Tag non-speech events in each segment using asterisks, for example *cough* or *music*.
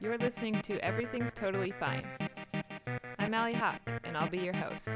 You're listening to Everything's Totally Fine. I'm Allie Hawk, and I'll be your host.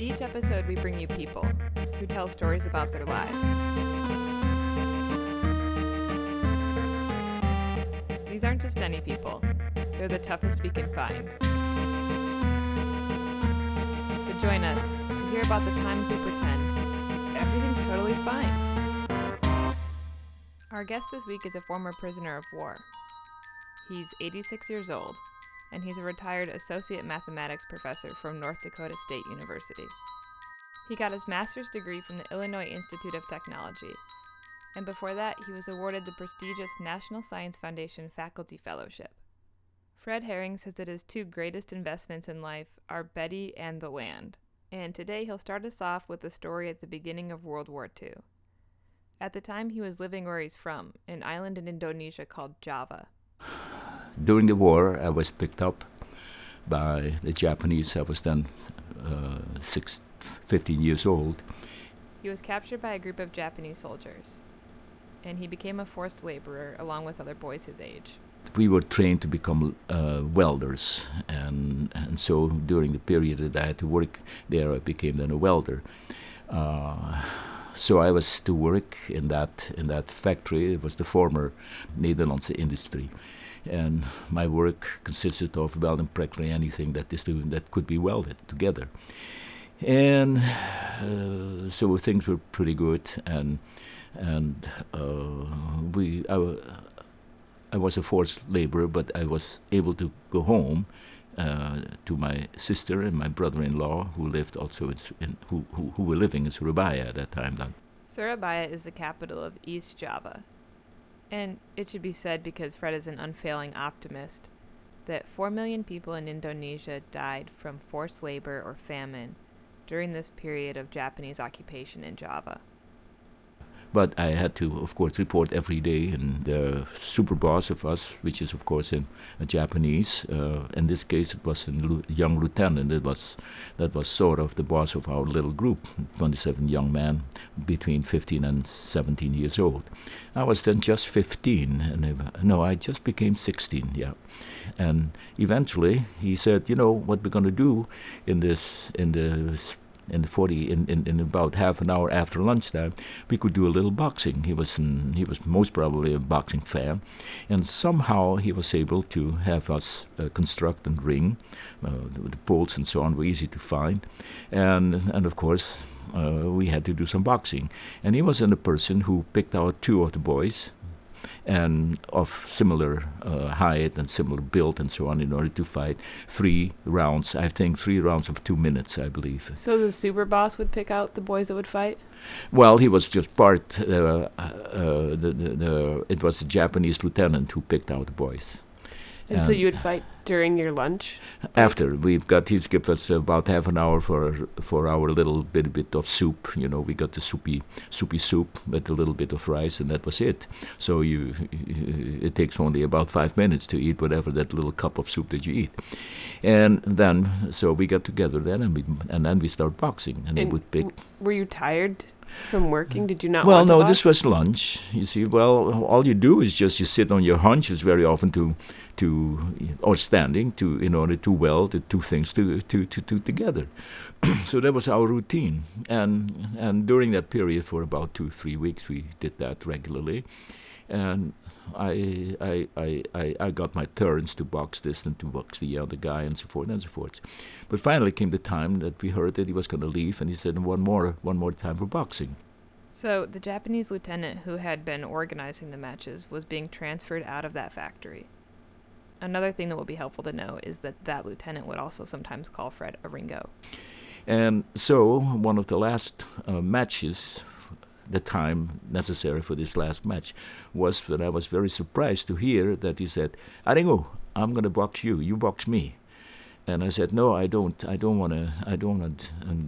Each episode, we bring you people who tell stories about their lives. These aren't just any people, they're the toughest we can find. So join us to hear about the times we pretend everything's totally fine. Our guest this week is a former prisoner of war. He's 86 years old, and he's a retired associate mathematics professor from North Dakota State University. He got his master's degree from the Illinois Institute of Technology, and before that, he was awarded the prestigious National Science Foundation Faculty Fellowship. Fred Herring says that his two greatest investments in life are Betty and the land, and today he'll start us off with a story at the beginning of World War II. At the time, he was living where he's from, an island in Indonesia called Java. During the war, I was picked up by the Japanese. I was then uh, six, 15 years old. He was captured by a group of Japanese soldiers, and he became a forced laborer along with other boys his age. We were trained to become uh, welders, and, and so during the period that I had to work there, I became then a welder. Uh, so I was to work in that in that factory. It was the former Nederlandse industry, and my work consisted of welding practically anything that is doing, that could be welded together. And uh, so things were pretty good, and and uh, we I, I was a forced laborer, but I was able to go home uh, to my sister and my brother-in-law, who lived also in, in who, who, who were living in Surabaya at that time. Then. Surabaya is the capital of East Java, and it should be said because Fred is an unfailing optimist that 4 million people in Indonesia died from forced labor or famine during this period of Japanese occupation in Java. But I had to, of course, report every day, and the super boss of us, which is of course in a Japanese, uh, in this case it was a young lieutenant. That was that was sort of the boss of our little group, 27 young men between 15 and 17 years old. I was then just 15, and no, I just became 16. Yeah, and eventually he said, you know what we're going to do in this in the in the 40 in, in, in, about half an hour after lunchtime we could do a little boxing. He was he was most probably a boxing fan. And somehow he was able to have us uh, construct and ring uh, the poles and so on were easy to find. And and of course uh, we had to do some boxing. And he was a person who picked out two of the boys and of similar uh, height and similar build and so on in order to fight three rounds. I think three rounds of two minutes, I believe. So the super boss would pick out the boys that would fight? Well, he was just part. Uh, uh, the, the, the, it was a Japanese lieutenant who picked out the boys. And, and so you would fight during your lunch? After we've got he's give us about half an hour for for our little bit bit of soup. You know, we got the soupy soupy soup with a little bit of rice, and that was it. So you it takes only about five minutes to eat whatever that little cup of soup that you eat, and then so we got together then and we and then we start boxing, and, and they would pick. Were you tired? From working? Did you not? Well, no. This was lunch. You see, well, all you do is just you sit on your haunches very often to, to or standing to in order to weld the two things to to to, to together. *clears throat* so that was our routine, and and during that period for about two three weeks we did that regularly, and I, I, I, I, I got my turns to box this and to box the other guy and so forth and so forth. But finally came the time that we heard that he was going to leave, and he said, one more, one more time for boxing. So the Japanese lieutenant who had been organizing the matches was being transferred out of that factory. Another thing that will be helpful to know is that that lieutenant would also sometimes call Fred a Ringo. And so, one of the last uh, matches the time necessary for this last match was that I was very surprised to hear that he said, Aringo, I'm going to box you, you box me. And I said, no, I don't. I don't want to. I don't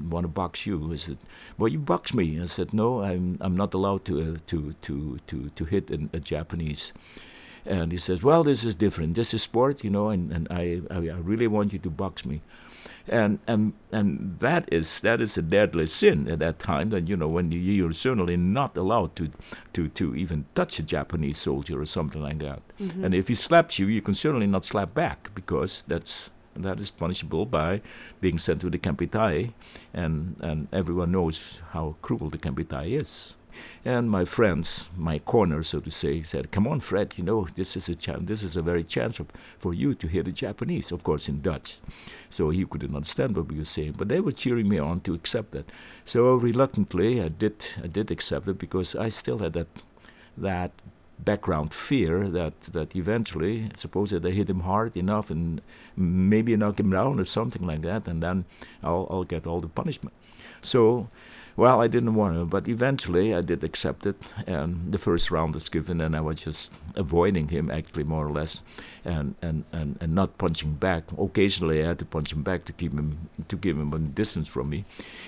want to box you. He said, well, you box me. I said, no, I'm I'm not allowed to uh, to to to to hit a, a Japanese. And he says, well, this is different. This is sport, you know, and, and I I really want you to box me. And and and that is that is a deadly sin at that time. That you know when you, you're certainly not allowed to to to even touch a Japanese soldier or something like that. Mm-hmm. And if he slaps you, you can certainly not slap back because that's that is punishable by being sent to the Kempeitai, and and everyone knows how cruel the Kempeitai is. And my friends, my corner, so to say, said, "Come on, Fred. You know this is a chance. This is a very chance for, you to hear the Japanese, of course, in Dutch." So he couldn't understand what we were saying, but they were cheering me on to accept that. So reluctantly, I did. I did accept it because I still had that that background fear that that eventually, suppose that I hit him hard enough and maybe knock him down or something like that, and then I'll I'll get all the punishment. So well, I didn't want to, but eventually I did accept it, and the first round was given, and I was just avoiding him, actually, more or less, and, and, and, and not punching back. Occasionally, I had to punch him back to keep him to give him a distance from me.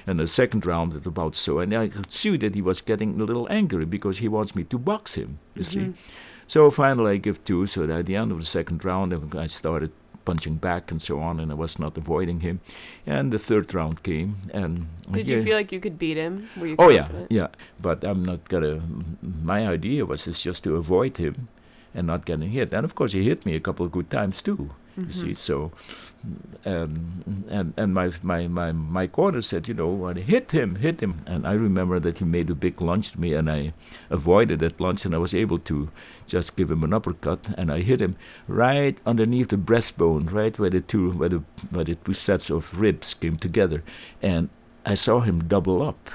And the second round was about so, and I could see that he was getting a little angry because he wants me to box him. You mm-hmm. see. So finally, I give two. So at the end of the second round, I started punching back and so on, and I was not avoiding him. And the third round came, and did yeah, you feel like you could beat him? Were you oh confident? yeah, yeah. But I'm not gonna. My idea was is just to avoid him and not getting hit. And of course, he hit me a couple of good times too. Mm-hmm. You see, so um, and and my, my my my corner said, you know, hit him, hit him. And I remember that he made a big lunge to me, and I avoided that lunge, and I was able to just give him an uppercut, and I hit him right underneath the breastbone, right where the two where the where the two sets of ribs came together, and I saw him double up.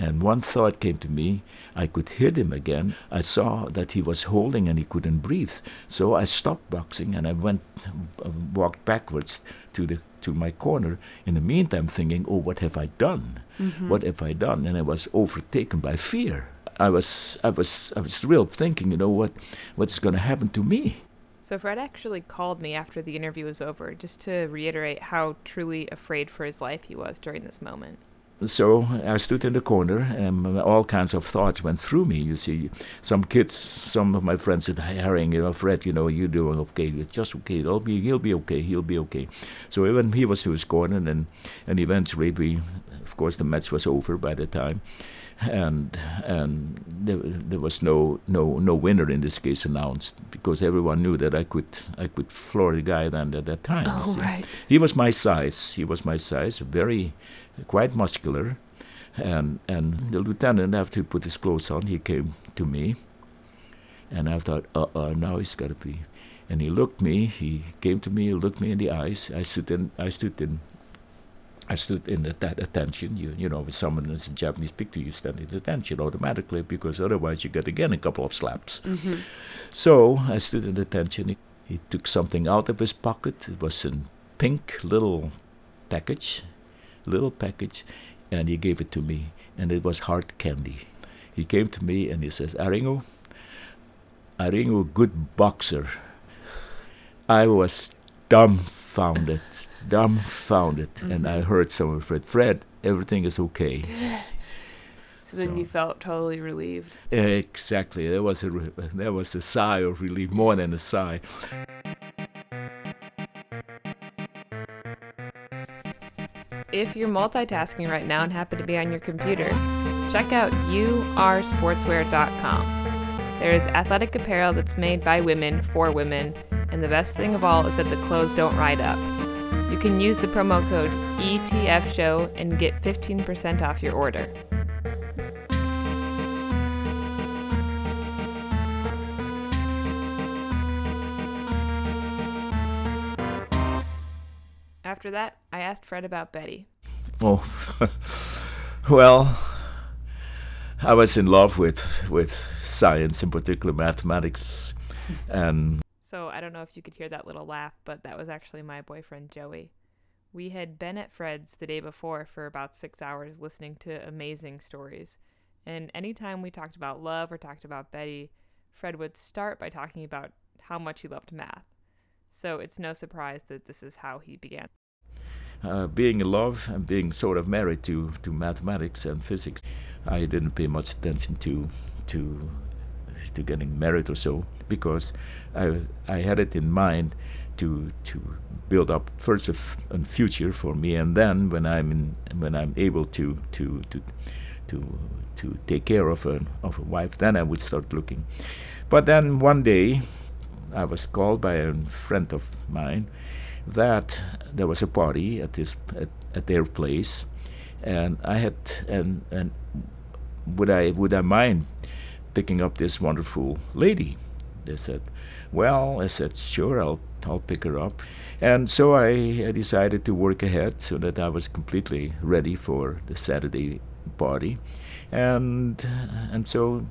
And one thought came to me I could hit him again. I saw that he was holding and he couldn't breathe. So I stopped boxing and I went, uh, walked backwards to, the, to my corner. In the meantime, thinking, oh, what have I done? Mm-hmm. What have I done? And I was overtaken by fear. I was, I was, I was thrilled, thinking, you know, what, what's going to happen to me? So Fred actually called me after the interview was over, just to reiterate how truly afraid for his life he was during this moment so I stood in the corner, and all kinds of thoughts went through me. You see, some kids, some of my friends said, "Herring, you know, Fred, you know, you're doing okay. It's just okay. He'll be, he'll be okay. He'll be okay." So even he was to his corner, and and eventually we, of course, the match was over by the time, and and there, there was no no no winner in this case announced because everyone knew that I could I could floor the guy then at that time. Oh, right. He was my size. He was my size, very quite muscular. And, and the lieutenant, after he put his clothes on, he came to me. And I thought, uh uh, now he's got to be. And he looked me, he came to me, he looked me in the eyes. I stood in, I stood in, I stood in the, that attention. You, you know, when someone is a Japanese picture, you stand in attention automatically because otherwise you get again a couple of slaps. Mm-hmm. So I stood in attention. He, he took something out of his pocket. It was a pink little package little package, and he gave it to me, and it was hard candy. He came to me and he says, Aringo, Aringo, good boxer. I was dumbfounded, dumbfounded, mm-hmm. and I heard someone Fred, Fred, everything is okay. *sighs* So then so, you felt totally relieved. Exactly. There was a there was a sigh of relief, more than a sigh. If you're multitasking right now and happen to be on your computer, check out ursportswear.com. There is athletic apparel that's made by women for women, and the best thing of all is that the clothes don't ride up. You can use the promo code ETFShow and get 15% off your order. After that, I asked Fred about Betty. Oh, *laughs* well, I was in love with with science, in particular mathematics, and. So I don't know if you could hear that little laugh, but that was actually my boyfriend Joey. We had been at Fred's the day before for about six hours listening to amazing stories. And anytime we talked about love or talked about Betty, Fred would start by talking about how much he loved math. So it's no surprise that this is how he began uh, being in love and being sort of married to, to mathematics and physics, I didn't pay much attention to to to getting married or so because I I had it in mind to to build up first a, f- a future for me and then when I'm in, when I'm able to to to to to take care of a of a wife then I would start looking. But then one day I was called by a friend of mine that there was a party at this at, at their place and I had and and would I would I mind picking up this wonderful lady? They said, well, I said, sure, I'll I'll pick her up, and so I, I decided to work ahead so that I was completely ready for the Saturday party, and and so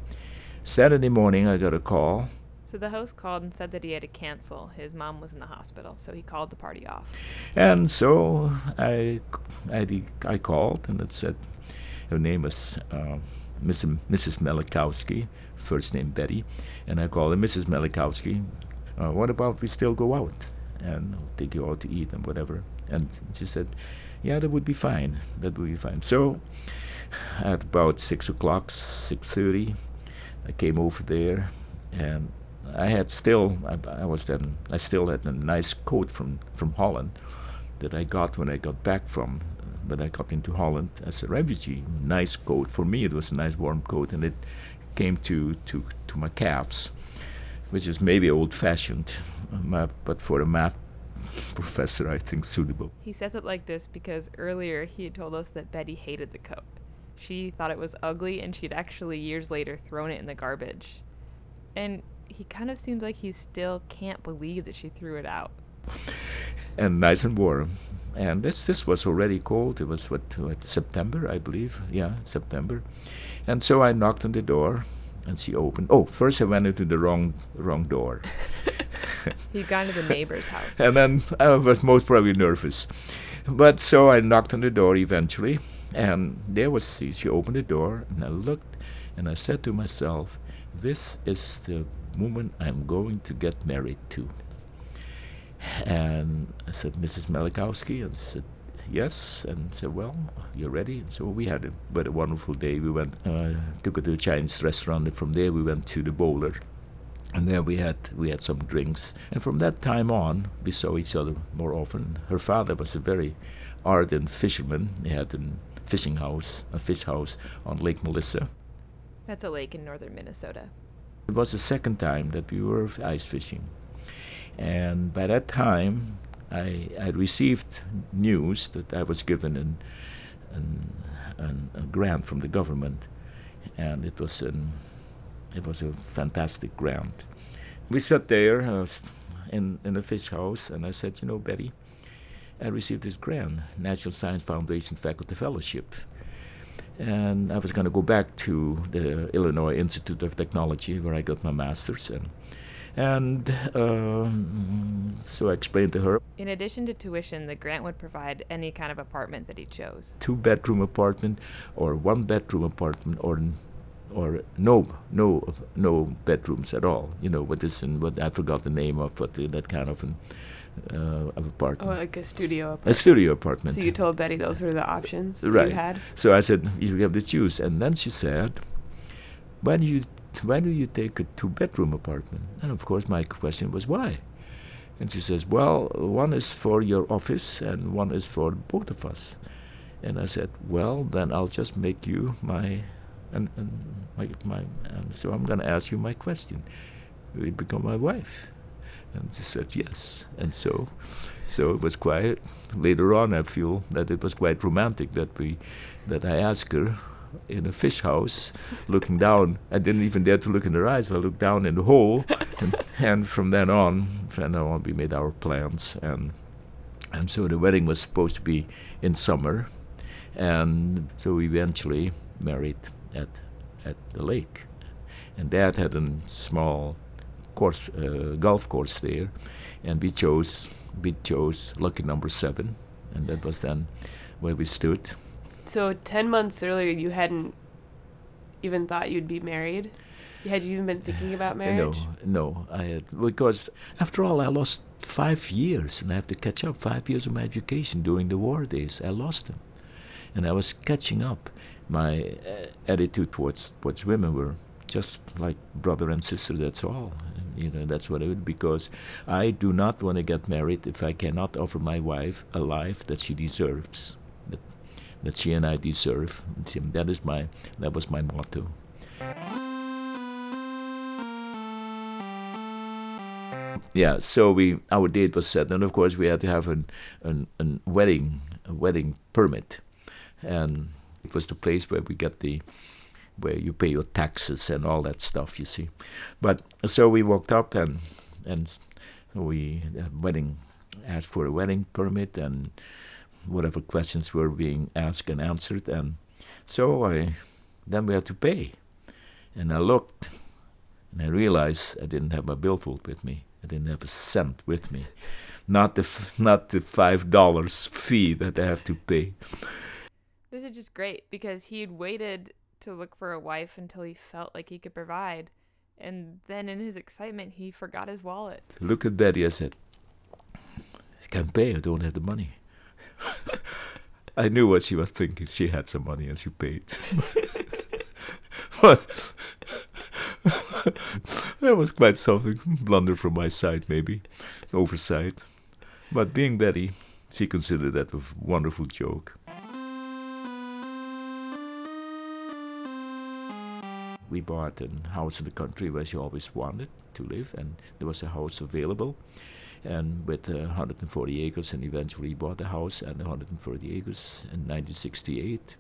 Saturday morning I got a call. So the host called and said that he had to cancel. His mom was in the hospital, so he called the party off. And so I, I, I called and it said her name was uh, Mrs. Mrs. Melikowski, first name Betty, and I called her Mrs. Melikowski. Uh, what about we still go out and I'll take you out to eat and whatever? And she said, yeah, that would be fine. That would be fine. So at about six o'clock, six thirty, I came over there, and I had still, I, I was then, I still had a nice coat from from Holland that I got when I got back from but I got into Holland as a refugee. Nice coat for me. It was a nice warm coat, and it came to to to my calves, which is maybe old-fashioned, but for a math professor, I think suitable. He says it like this because earlier he had told us that Betty hated the coat. She thought it was ugly, and she'd actually years later thrown it in the garbage. And he kind of seems like he still can't believe that she threw it out. And nice and warm and this this was already cold. It was what, what September, I believe. Yeah, September. And so I knocked on the door, and she opened. Oh, first I went into the wrong wrong door. *laughs* He'd gone to the neighbor's house. *laughs* And then I was most probably nervous, but so I knocked on the door eventually, and there was she. She opened the door, and I looked, and I said to myself, "This is the woman I'm going to get married to." And I said, Mrs. Melikowski? And said, yes. And said, well, you're ready. And so we had a, but a wonderful day. We went, uh, took her to a Chinese restaurant, and from there we went to the bowler. And there we had we had some drinks, and from that time on, we saw each other more often. Her father was a very ardent fisherman. He had a fishing house, a fish house on Lake Melissa. That's a lake in northern Minnesota. It was the second time that we were ice fishing. And by that time, I had received news that I was given an, an, an, a grant from the government, and it was an, it was a fantastic grant. We sat there uh, in in the fish house, and I said, you know, Betty, I received this grant, National Science Foundation Faculty Fellowship, and I was going to go back to the Illinois Institute of Technology where I got my master's and and um, so I explained to her. In addition to tuition, the grant would provide any kind of apartment that he chose. Two bedroom apartment, or one bedroom apartment, or or no no no bedrooms at all. You know what is in what I forgot the name of what that kind of an uh, of apartment. Oh, like a studio apartment. A studio apartment. So you told Betty those were the options right. you had. So I said you have to choose, and then she said, "When you why do you take a two bedroom apartment? And of course, my question was, why? And she says, well, one is for your office and one is for both of us. And I said, well, then I'll just make you my, and, and my, my and so I'm going to ask you my question. Will you become my wife? And she said, yes. And so, so it was quite, later on I feel that it was quite romantic that we, that I asked her in a fish house, looking down. I didn't even dare to look in her eyes. I looked down in the hole, and, *laughs* and from then on, from then on, we made our plans, and and so the wedding was supposed to be in summer, and so we eventually married at at the lake, and Dad had a small course, uh, golf course there, and we chose we chose lucky number seven, and that was then where we stood so 10 months earlier, you hadn't even thought you'd be married? Had you even been thinking about *sighs* marriage? No, no. I had, because after all, I lost five years and I have to catch up. Five years of my education during the war days, I lost them. And I was catching up. My uh, attitude towards, towards women were just like brother and sister. That's all. You know, that's what I would because I do not want to get married if I cannot offer my wife a life that she deserves, that, she and I deserve. That is my that was my motto. Yeah, so we our date was set, and of course we had to have an an, an wedding a wedding permit, and it was the place where we get the where you pay your taxes and all that stuff, you see. But so we walked up and and we wedding asked for a wedding permit and whatever questions were being asked and answered and so I then we had to pay. And I looked and I realized I didn't have my billfold with me. I didn't have a cent with me. Not the f- not the five dollars fee that I have to pay. This is just great because he had waited to look for a wife until he felt like he could provide. And then in his excitement, he forgot his wallet. Look at Betty. I said, I can't pay. I don't have the money. I knew what she was thinking. She had some money and she paid. but that was quite something. Blunder from my side, maybe. Oversight. But being Betty, she considered that a wonderful joke. we bought a house in the country where she always wanted to live, and there was a house available, and with uh, 140 acres, and eventually bought a house and 140 acres in 1968,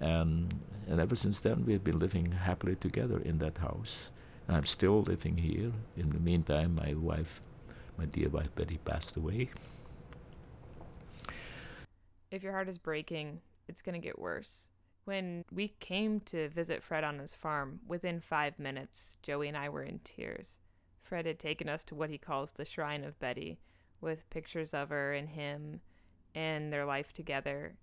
and and ever since then we have been living happily together in that house. And I'm still living here. In the meantime, my wife, my dear wife Betty, passed away. If your heart is breaking, it's gonna get worse. When we came to visit Fred on his farm, within five minutes, Joey and I were in tears. Fred had taken us to what he calls the Shrine of Betty, with pictures of her and him and their life together.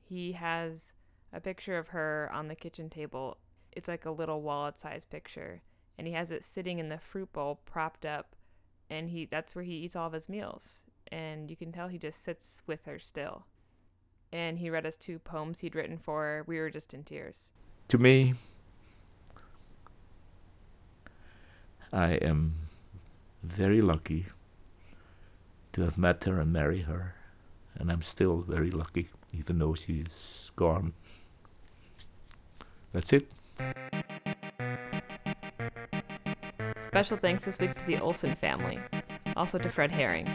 He has a picture of her on the kitchen table. It's like a little wallet sized picture. And he has it sitting in the fruit bowl propped up and he that's where he eats all of his meals. And you can tell he just sits with her still and he read us two poems he'd written for her. We were just in tears. To me, I am very lucky to have met her and marry her, and I'm still very lucky, even though she's gone. That's it. Special thanks this week to the Olson family, also to Fred Herring.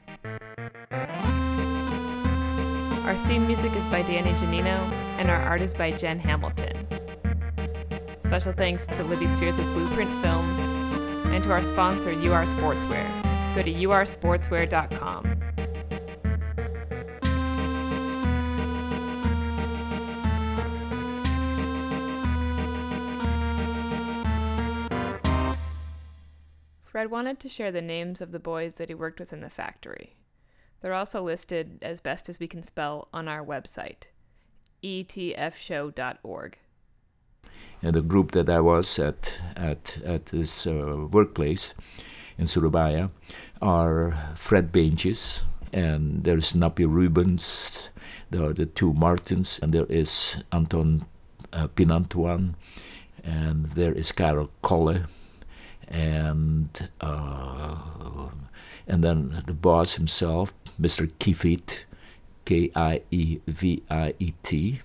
Our theme music is by Danny Janino, and our art is by Jen Hamilton. Special thanks to Libby Spears of Blueprint Films, and to our sponsor, UR Sportswear. Go to ursportswear.com. Fred wanted to share the names of the boys that he worked with in the factory. They're also listed as best as we can spell on our website, etfshow.org. And the group that I was at at at this uh, workplace in Surabaya are Fred Bainches, and there's Napi Rubens, there are the two Martins, and there is Anton uh, Pinantuan, and there is Carol Kolle, and uh, and then the boss himself, Mr. Kievit, K I E V I E T.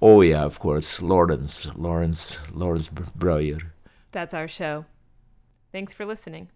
Oh yeah, of course, Lawrence, Lawrence, Lawrence Breuer. That's our show. Thanks for listening.